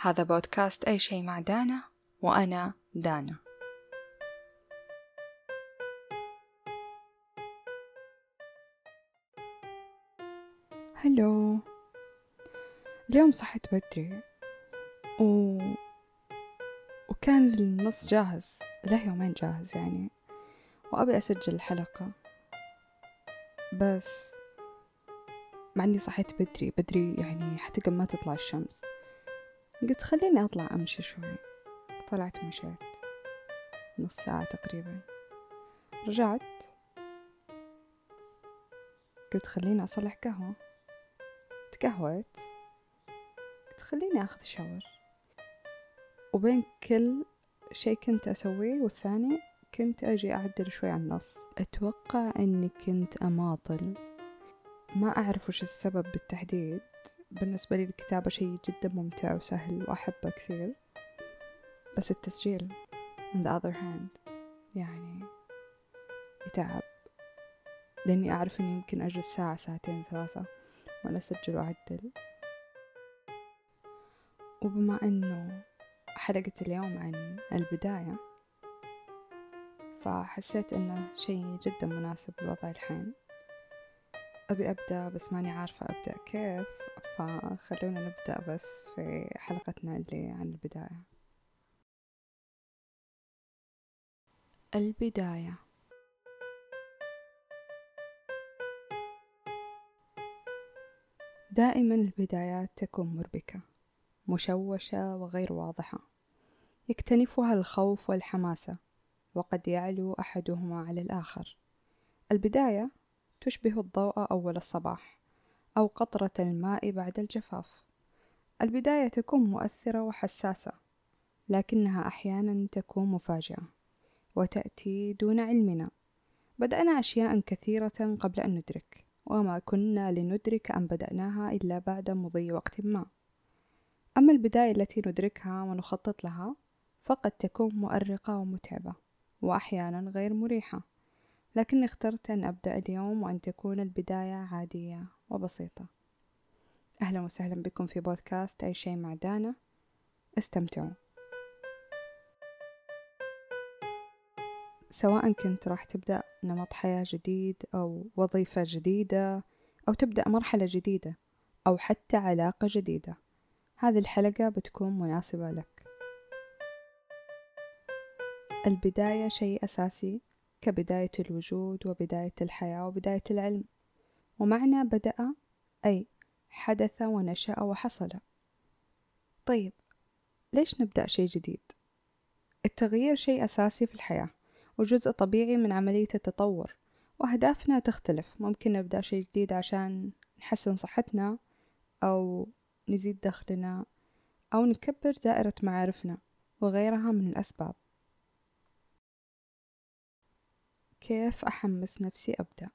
هذا بودكاست أي شيء مع دانا وأنا دانا. هلو اليوم صحيت بدري و... وكان النص جاهز له يومين جاهز يعني وأبي أسجل الحلقة بس مع إني صحيت بدري بدري يعني حتى قبل ما تطلع الشمس. قلت خليني أطلع أمشي شوي. طلعت مشيت نص ساعة تقريبا. رجعت. قلت خليني أصلح قهوة. تقهويت. قلت خليني أخذ شاور وبين كل شي كنت أسويه والثاني كنت أجي أعدل شوي على النص. أتوقع أني كنت أماطل. ما أعرف وش السبب بالتحديد. بالنسبة لي الكتابة شيء جدا ممتع وسهل وأحبه كثير. بس التسجيل on the other hand يعني يتعب. لأني أعرف أني يمكن أجلس ساعة ساعتين ثلاثة وأنا أسجل وأعدل. وبما أنه حلقة اليوم عن البداية فحسيت أنه شيء جدا مناسب لوضعي الحين. أبي أبدأ بس ماني عارفة أبدأ كيف فخلونا نبدأ بس في حلقتنا اللي عن البداية. البداية. دائما البدايات تكون مربكة مشوشة وغير واضحة. يكتنفها الخوف والحماسة وقد يعلو أحدهما على الآخر. البداية تشبه الضوء أول الصباح أو قطرة الماء بعد الجفاف. البداية تكون مؤثرة وحساسة لكنها أحيانا تكون مفاجئة وتأتي دون علمنا. بدأنا أشياء كثيرة قبل أن ندرك وما كنا لندرك أن بدأناها إلا بعد مضي وقت ما. أما البداية التي ندركها ونخطط لها فقد تكون مؤرقة ومتعبة وأحيانا غير مريحة. لكني اخترت أن أبدأ اليوم وأن تكون البداية عادية وبسيطة. أهلا وسهلا بكم في بودكاست أي شيء مع دانا. استمتعوا. سواء كنت راح تبدأ نمط حياة جديد أو وظيفة جديدة أو تبدأ مرحلة جديدة أو حتى علاقة جديدة هذه الحلقة بتكون مناسبة لك. البداية شيء أساسي كبداية الوجود وبداية الحياة وبداية العلم. ومعنى بدأ أي حدث ونشأ وحصل. طيب ليش نبدأ شيء جديد؟ التغيير شيء أساسي في الحياة وجزء طبيعي من عملية التطور. وأهدافنا تختلف. ممكن نبدأ شيء جديد عشان نحسن صحتنا أو نزيد دخلنا أو نكبر دائرة معارفنا وغيرها من الأسباب. كيف أحمس نفسي أبدأ؟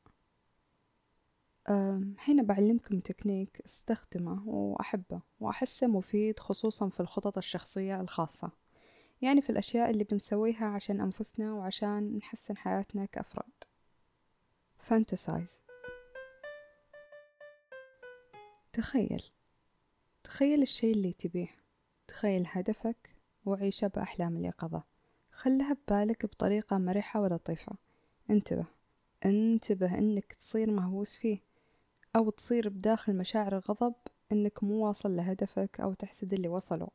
هنا بعلمكم تكنيك أستخدمه وأحبه وأحسه مفيد خصوصا في الخطط الشخصية الخاصة. يعني في الأشياء اللي بنسويها عشان أنفسنا وعشان نحسن حياتنا كأفراد. فانتسايز تخيل. تخيل الشي اللي تبيه. تخيل هدفك وعيشه بأحلام اليقظة. خلها ببالك بطريقة مرحة ولطيفة. انتبه انتبه إنك تصير مهووس فيه أو تصير بداخل مشاعر الغضب إنك مو واصل لهدفك أو تحسد اللي وصلوا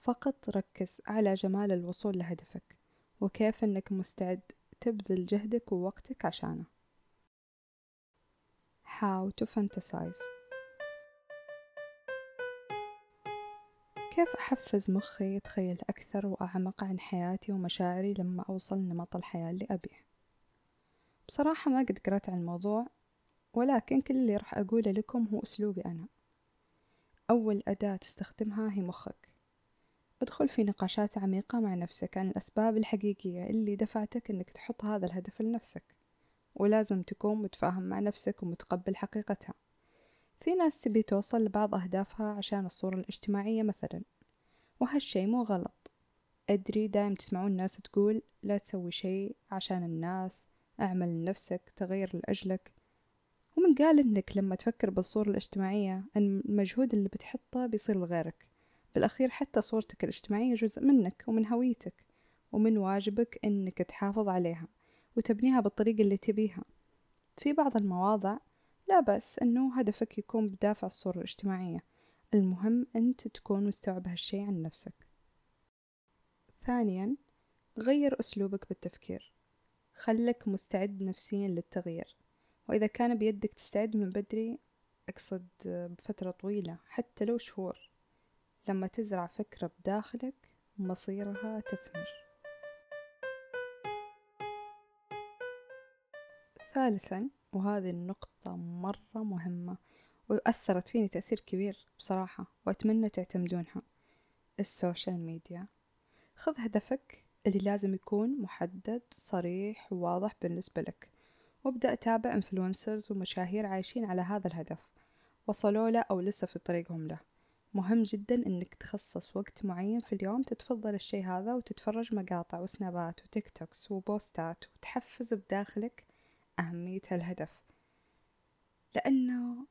فقط ركز على جمال الوصول لهدفك وكيف إنك مستعد تبذل جهدك ووقتك عشانه. How to fantasize. كيف أحفز مخي يتخيل أكثر وأعمق عن حياتي ومشاعري لما أوصل لنمط الحياة اللي أبيه؟ بصراحة ما قد قرأت عن الموضوع ولكن كل اللي راح أقوله لكم هو أسلوبي أنا. أول أداة تستخدمها هي مخك. ادخل في نقاشات عميقة مع نفسك عن الأسباب الحقيقية اللي دفعتك أنك تحط هذا الهدف لنفسك. ولازم تكون متفاهم مع نفسك ومتقبل حقيقتها. في ناس تبي توصل لبعض أهدافها عشان الصورة الاجتماعية مثلا وهالشي مو غلط. أدري دايم تسمعون ناس تقول لا تسوي شي عشان الناس أعمل لنفسك تغير لأجلك. ومن قال إنك لما تفكر بالصورة الاجتماعية أن المجهود اللي بتحطه بيصير لغيرك. بالأخير حتى صورتك الاجتماعية جزء منك ومن هويتك ومن واجبك إنك تحافظ عليها وتبنيها بالطريقة اللي تبيها. في بعض المواضع لا بس أنه هدفك يكون بدافع الصورة الاجتماعية. المهم أنت تكون مستوعب هالشي عن نفسك. ثانيا غير أسلوبك بالتفكير. خلك مستعد نفسيا للتغيير. وإذا كان بيدك تستعد من بدري أقصد بفترة طويلة حتى لو شهور لما تزرع فكرة بداخلك مصيرها تثمر. ثالثا وهذه النقطة مرة مهمة وأثرت فيني تأثير كبير بصراحة وأتمنى تعتمدونها. السوشيال ميديا. خذ هدفك اللي لازم يكون محدد صريح وواضح بالنسبة لك. وابدأ تابع influencers ومشاهير عايشين على هذا الهدف. وصلوا له أو لسه في طريقهم له. مهم جدا إنك تخصص وقت معين في اليوم تتفضل الشي هذا وتتفرج مقاطع وسنابات و TikToks وبوستات وتحفز بداخلك أهمية هالهدف لأنه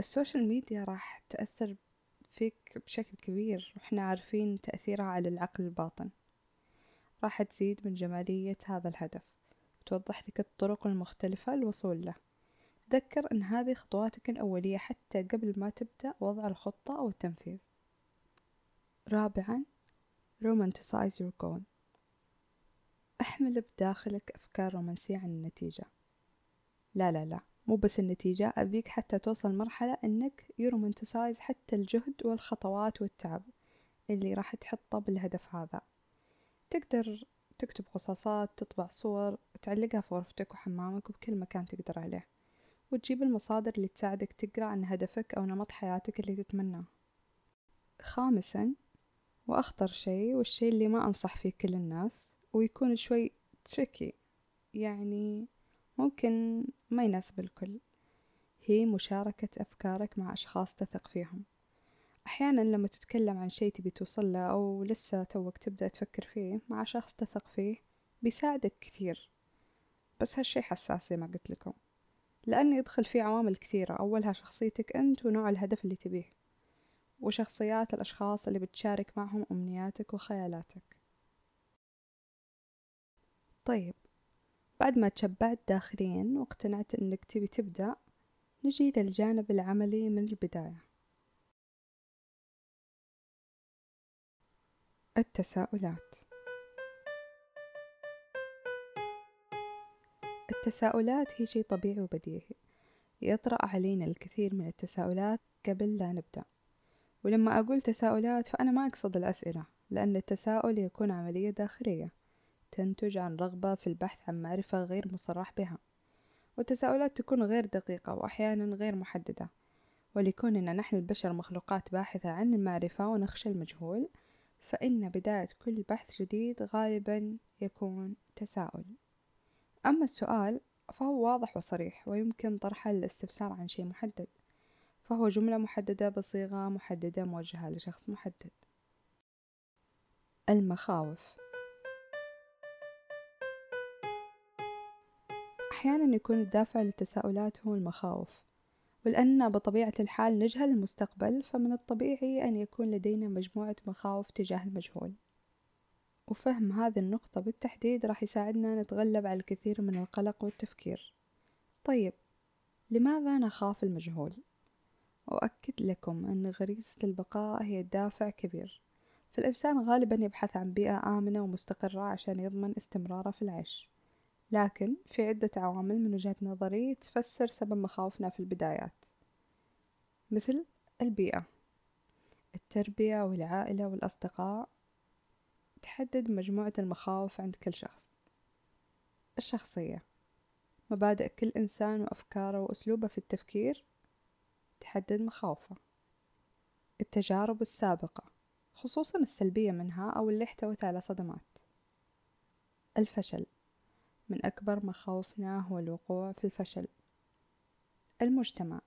ال social media راح تأثر فيك بشكل كبير. وإحنا عارفين تأثيرها على العقل الباطن. راح تزيد من جمالية هذا الهدف وتوضح لك الطرق المختلفة للوصول له. تذكر أن هذه خطواتك الأولية حتى قبل ما تبدأ وضع الخطة أو التنفيذ. رابعا romanticize your goal أحمل بداخلك أفكار رومانسية عن النتيجة. لا لا لا مو بس النتيجة أبيك حتى توصل مرحلة أنك يرومانتسايز حتى الجهد والخطوات والتعب اللي راح تحطه بالهدف هذا. تقدر تكتب قصاصات تطبع صور وتعلقها في غرفتك وحمامك وبكل مكان تقدر عليه. وتجيب المصادر اللي تساعدك تقرأ عن هدفك أو نمط حياتك اللي تتمناه. خامسا وأخطر شي والشي اللي ما أنصح فيه كل الناس ويكون شوي تريكي يعني ممكن ما يناسب الكل. هي مشاركة أفكارك مع أشخاص تثق فيهم. أحيانا لما تتكلم عن شي تبي توصل له أو لسه توك تبدأ تفكر فيه مع شخص تثق فيه بيساعدك كثير. بس هالشي حساس زي ما قلت لكم. لأن يدخل فيه عوامل كثيرة. أولها شخصيتك أنت ونوع الهدف اللي تبيه. وشخصيات الأشخاص اللي بتشارك معهم أمنياتك وخيالاتك. طيب بعد ما تشبعت داخليا واقتنعت أنك تبي تبدأ نجي للجانب العملي من البداية. التساؤلات. التساؤلات هي شيء طبيعي وبديهي. يطرأ علينا الكثير من التساؤلات قبل لا نبدأ. ولما أقول تساؤلات فأنا ما أقصد الأسئلة لأن التساؤل يكون عملية داخلية تنتج عن رغبة في البحث عن معرفة غير مصرح بها. والتساؤلات تكون غير دقيقة وأحيانا غير محددة. ولكوننا نحن البشر مخلوقات باحثة عن المعرفة ونخشى المجهول فإن بداية كل بحث جديد غالبا يكون تساؤل. أما السؤال فهو واضح وصريح ويمكن طرحه للاستفسار عن شيء محدد. فهو جملة محددة بصيغة محددة موجهة لشخص محدد. المخاوف. أحيانا يكون الدافع للتساؤلات هو المخاوف. ولأن بطبيعة الحال نجهل المستقبل فمن الطبيعي أن يكون لدينا مجموعة مخاوف تجاه المجهول. وفهم هذه النقطة بالتحديد راح يساعدنا نتغلب على الكثير من القلق والتفكير. طيب لماذا نخاف المجهول؟ أؤكد لكم أن غريزة البقاء هي دافع كبير. فالإنسان غالبا يبحث عن بيئة آمنة ومستقرة عشان يضمن استمراره في العيش. لكن في عدة عوامل من وجهة نظري تفسر سبب مخاوفنا في البدايات مثل البيئة التربية والعائلة والأصدقاء. تحدد مجموعة المخاوف عند كل شخص. الشخصية مبادئ كل إنسان وأفكاره وأسلوبه في التفكير. تحدد مخاوفه. التجارب السابقة خصوصا السلبية منها أو اللي احتوت على صدمات. الفشل من أكبر مخاوفنا هو الوقوع في الفشل. المجتمع.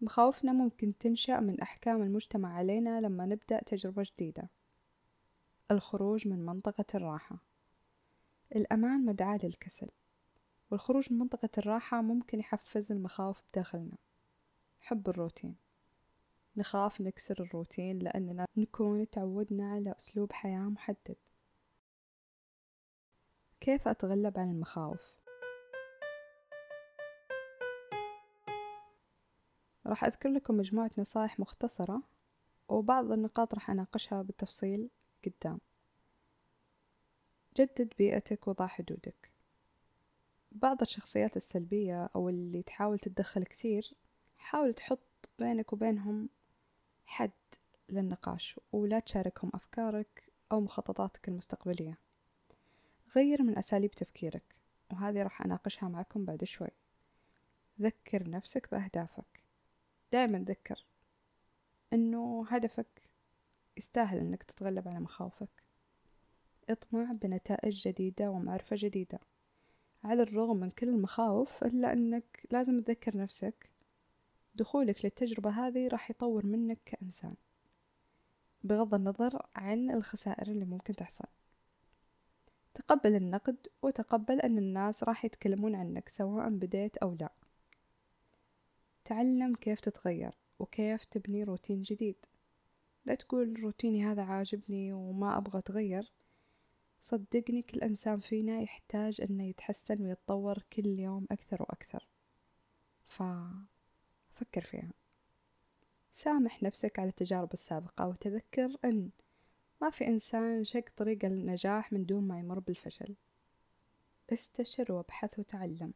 مخاوفنا ممكن تنشأ من أحكام المجتمع علينا لما نبدأ تجربة جديدة. الخروج من منطقة الراحة. الأمان مدعاة للكسل. والخروج من منطقة الراحة ممكن يحفز المخاوف بداخلنا. حب الروتين. نخاف نكسر الروتين لأننا نكون تعودنا على أسلوب حياة محدد. كيف أتغلب عن المخاوف؟ راح أذكر لكم مجموعة نصائح مختصرة وبعض النقاط راح أناقشها بالتفصيل قدام. جدد بيئتك وضع حدودك. بعض الشخصيات السلبية أو اللي تحاول تتدخل كثير حاول تحط بينك وبينهم حد للنقاش ولا تشاركهم أفكارك أو مخططاتك المستقبلية. غير من أساليب تفكيرك وهذه راح أناقشها معكم بعد شوي. ذكر نفسك بأهدافك. دائما ذكر أنه هدفك يستاهل أنك تتغلب على مخاوفك. اطمع بنتائج جديدة ومعرفة جديدة. على الرغم من كل المخاوف إلا أنك لازم تذكر نفسك دخولك للتجربة هذه راح يطور منك كإنسان بغض النظر عن الخسائر اللي ممكن تحصل. تقبل النقد وتقبل أن الناس راح يتكلمون عنك سواء بديت أو لا. تعلم كيف تتغير وكيف تبني روتين جديد. لا تقول روتيني هذا عاجبني وما أبغى أتغير. صدقني كل إنسان فينا يحتاج أنه يتحسن ويتطور كل يوم أكثر وأكثر. ففكر فيها. سامح نفسك على التجارب السابقة وتذكر أن ما في إنسان شق طريق النجاح من دون ما يمر بالفشل. استشر وابحث وتعلم.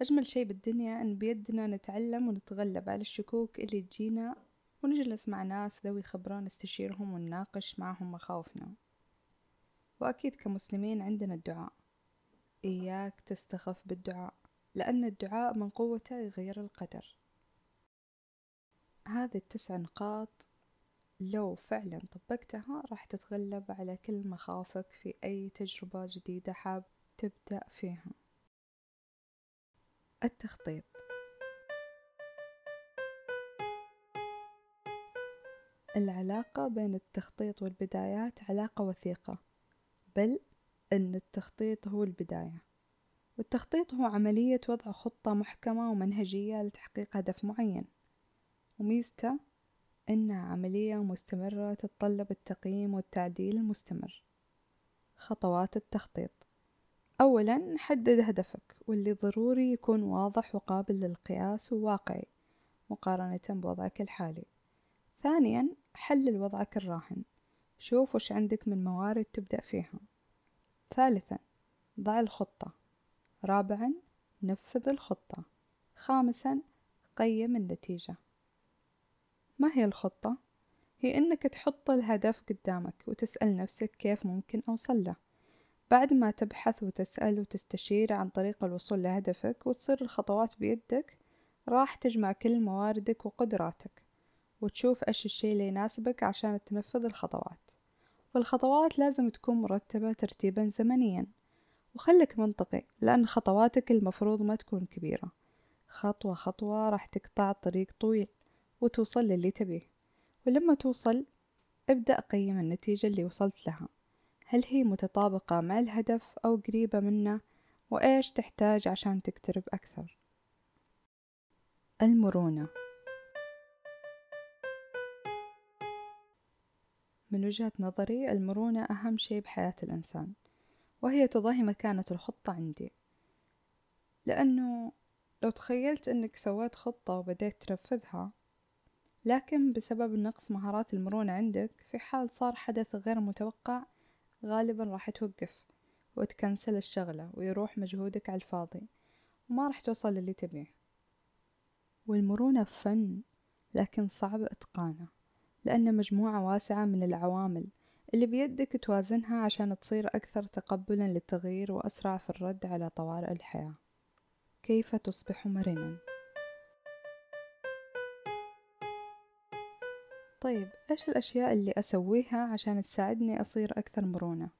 أجمل شي بالدنيا أن بيدنا نتعلم ونتغلب على الشكوك اللي تجينا ونجلس مع ناس ذوي خبرة نستشيرهم ونناقش معهم مخاوفنا. وأكيد كمسلمين عندنا الدعاء. إياك تستخف بالدعاء لأن الدعاء من قوته يغير القدر. هذه التسع نقاط لو فعلا طبقتها راح تتغلب على كل مخاوفك في أي تجربة جديدة حاب تبدأ فيها. التخطيط. العلاقة بين التخطيط والبدايات علاقة وثيقة بل أن التخطيط هو البداية. والتخطيط هو عملية وضع خطة محكمة ومنهجية لتحقيق هدف معين. وميزته إنها عملية مستمرة تتطلب التقييم والتعديل المستمر. خطوات التخطيط. أولا حدد هدفك واللي ضروري يكون واضح وقابل للقياس وواقعي مقارنة بوضعك الحالي. ثانيا حلل وضعك الراهن. شوف وش عندك من موارد تبدأ فيها. ثالثا ضع الخطة. رابعا نفذ الخطة. خامسا قيم النتيجة. ما هي الخطة؟ هي إنك تحط الهدف قدامك وتسأل نفسك كيف ممكن أوصل له. بعد ما تبحث وتسأل وتستشير عن طريق الوصول لهدفك وتصير الخطوات بيدك راح تجمع كل مواردك وقدراتك وتشوف إيش الشي اللي يناسبك عشان تنفذ الخطوات. والخطوات لازم تكون مرتبة ترتيبا زمنيا. وخلك منطقي لأن خطواتك المفروض ما تكون كبيرة. خطوة خطوة راح تقطع طريق طويل. وتوصل للي تبيه. ولما توصل ابدأ قيم النتيجة اللي وصلت لها. هل هي متطابقة مع الهدف أو قريبة منه؟ وإيش تحتاج عشان تقترب أكثر؟ المرونة. من وجهة نظري المرونة أهم شيء بحياة الإنسان وهي تضاهي مكانة الخطة عندي. لأنه لو تخيلت أنك سويت خطة وبديت تنفذها لكن بسبب نقص مهارات المرونة عندك في حال صار حدث غير متوقع غالبا راح توقف وتكنسل الشغلة ويروح مجهودك على الفاضي. وما راح توصل للي تبيه. والمرونة فن لكن صعب إتقانه لأن مجموعة واسعة من العوامل اللي بيدك توازنها عشان تصير أكثر تقبلا للتغيير وأسرع في الرد على طوارئ الحياة. كيف تصبح مرنا؟ طيب إيش الأشياء اللي أسويها عشان تساعدني أصير أكثر مرونة؟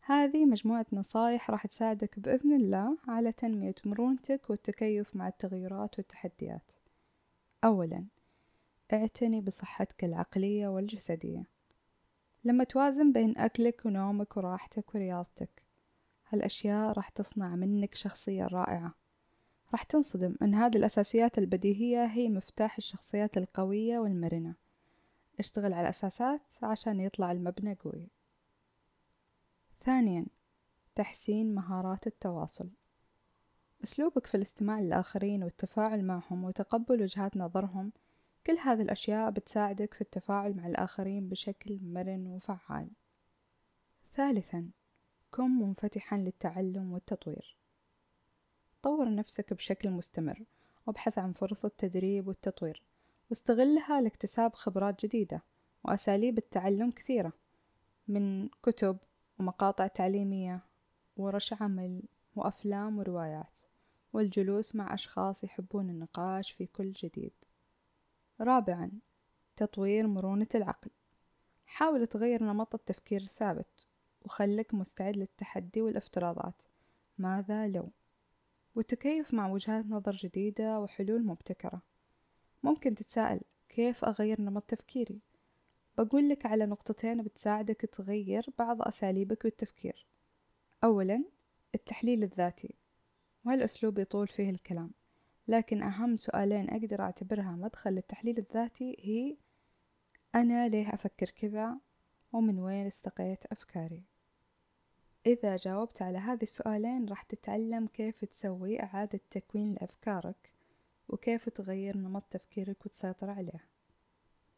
هذه مجموعة نصايح راح تساعدك بإذن الله على تنمية مرونتك والتكيف مع التغيرات والتحديات. أولا اعتني بصحتك العقلية والجسدية. لما توازن بين أكلك ونومك وراحتك ورياضتك هالأشياء راح تصنع منك شخصية رائعة. راح تنصدم أن هذه الأساسيات البديهية هي مفتاح الشخصيات القوية والمرنة. اشتغل على الأساسات عشان يطلع المبنى قوي. ثانيا تحسين مهارات التواصل. أسلوبك في الاستماع للآخرين والتفاعل معهم وتقبل وجهات نظرهم كل هذه الأشياء بتساعدك في التفاعل مع الآخرين بشكل مرن وفعال. ثالثا كن منفتحا للتعلم والتطوير. طور نفسك بشكل مستمر وابحث عن فرص التدريب والتطوير. واستغلها لاكتساب خبرات جديدة وأساليب التعلم كثيرة من كتب ومقاطع تعليمية ورش عمل وأفلام وروايات والجلوس مع أشخاص يحبون النقاش في كل جديد. رابعا تطوير مرونة العقل. حاول تغير نمط التفكير الثابت وخلك مستعد للتحدي والافتراضات. ماذا لو؟ والتكيف مع وجهات نظر جديدة وحلول مبتكرة. ممكن تتساءل كيف أغير نمط تفكيري؟ بقول لك على نقطتين بتساعدك تغير بعض أساليبك بالتفكير. أولا التحليل الذاتي وهالأسلوب يطول فيه الكلام لكن أهم سؤالين أقدر أعتبرها مدخل للتحليل الذاتي هي أنا ليه أفكر كذا؟ ومن وين استقيت أفكاري؟ إذا جاوبت على هذه السؤالين راح تتعلم كيف تسوي إعادة تكوين لأفكارك وكيف تغير نمط تفكيرك وتسيطر عليه؟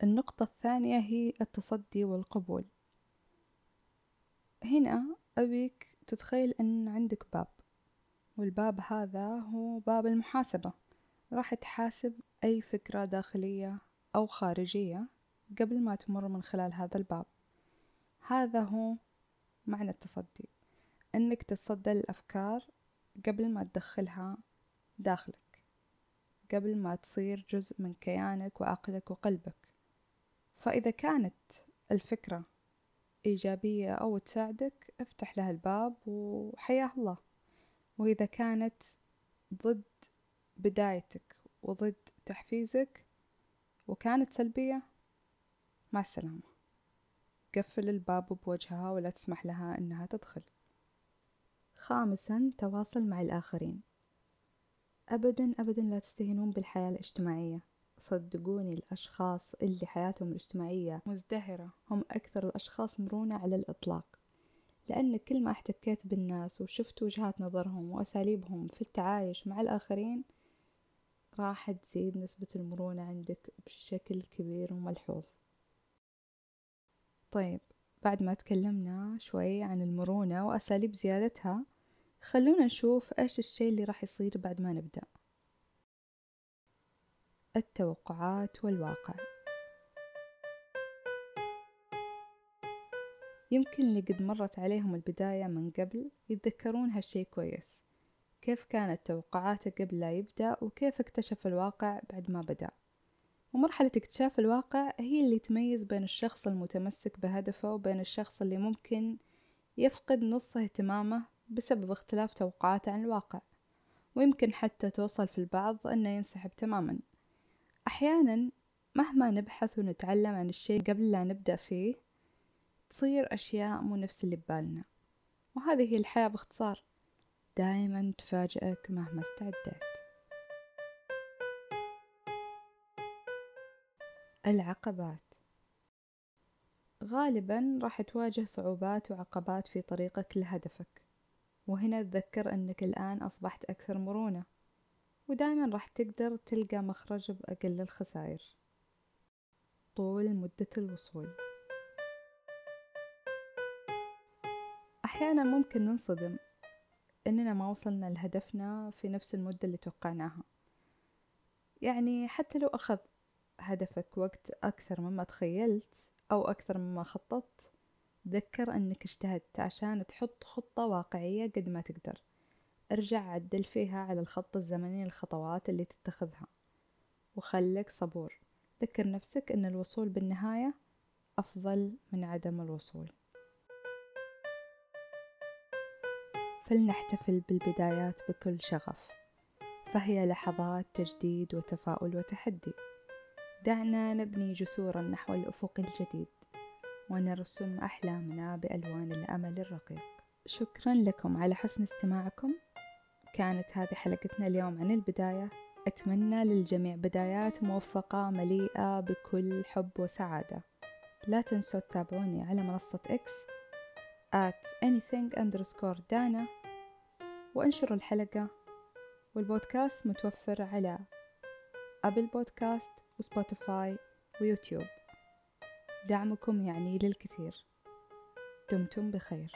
النقطة الثانية هي التصدي والقبول. هنا أبيك تتخيل أن عندك باب والباب هذا هو باب المحاسبة. راح تحاسب أي فكرة داخلية أو خارجية قبل ما تمر من خلال هذا الباب. هذا هو معنى التصدي أنك تتصدى الأفكار قبل ما تدخلها داخلك. قبل ما تصير جزء من كيانك وعقلك وقلبك. فإذا كانت الفكرة إيجابية أو تساعدك افتح لها الباب وحياه الله. وإذا كانت ضد بدايتك وضد تحفيزك وكانت سلبية مع السلامة. قفل الباب بوجهها ولا تسمح لها إنها تدخل. خامسا تواصل مع الآخرين. أبدا أبدا لا تستهينون بالحياة الاجتماعية. صدقوني الأشخاص اللي حياتهم الاجتماعية مزدهرة. هم أكثر الأشخاص مرونة على الإطلاق. لأن كل ما احتكيت بالناس وشفت وجهات نظرهم وأساليبهم في التعايش مع الآخرين راح تزيد نسبة المرونة عندك بشكل كبير وملحوظ. طيب بعد ما تكلمنا شوي عن المرونة وأساليب زيادتها خلونا نشوف إيش الشي اللي راح يصير بعد ما نبدأ. التوقعات والواقع. يمكن اللي قد مرت عليهم البداية من قبل يتذكرون هالشي كويس. كيف كانت توقعاته قبل لا يبدأ وكيف اكتشف الواقع بعد ما بدأ. ومرحلة اكتشاف الواقع هي اللي تميز بين الشخص المتمسك بهدفه وبين الشخص اللي ممكن يفقد نص اهتمامه بسبب اختلاف توقعاته عن الواقع ويمكن حتى توصل في البعض أنه ينسحب تماما. أحيانا مهما نبحث ونتعلم عن الشيء قبل لا نبدأ فيه تصير أشياء مو نفس اللي ببالنا وهذه هي الحياة باختصار. دائما تفاجئك مهما استعديت. العقبات. غالبا راح تواجه صعوبات وعقبات في طريقك لهدفك. وهنا تذكر أنك الآن أصبحت أكثر مرونة ودائما راح تقدر تلقى مخرج بأقل الخسائر. طول مدة الوصول. أحيانا ممكن ننصدم إننا ما وصلنا لهدفنا في نفس المدة اللي توقعناها. يعني حتى لو أخذ هدفك وقت أكثر مما تخيلت أو أكثر مما خططت تذكر أنك اجتهدت عشان تحط خطة واقعية قد ما تقدر. ارجع عدل فيها على الخط الزمني للخطوات اللي تتخذها. وخلك صبور. ذكر نفسك أن الوصول بالنهاية أفضل من عدم الوصول. فلنحتفل بالبدايات بكل شغف. فهي لحظات تجديد وتفاؤل وتحدي. دعنا نبني جسورا نحو الأفق الجديد. ونرسم أحلامنا بألوان الأمل الرقيق. شكرا لكم على حسن استماعكم. كانت هذه حلقتنا اليوم عن البداية. أتمنى للجميع بدايات موفقة مليئة بكل حب وسعادة. لا تنسوا تتابعوني على منصة X at anything underscore دانا وانشروا الحلقة. والبودكاست متوفر على أبل بودكاست وسبوتيفاي ويوتيوب دعمكم يعني للكثير. دمتم بخير.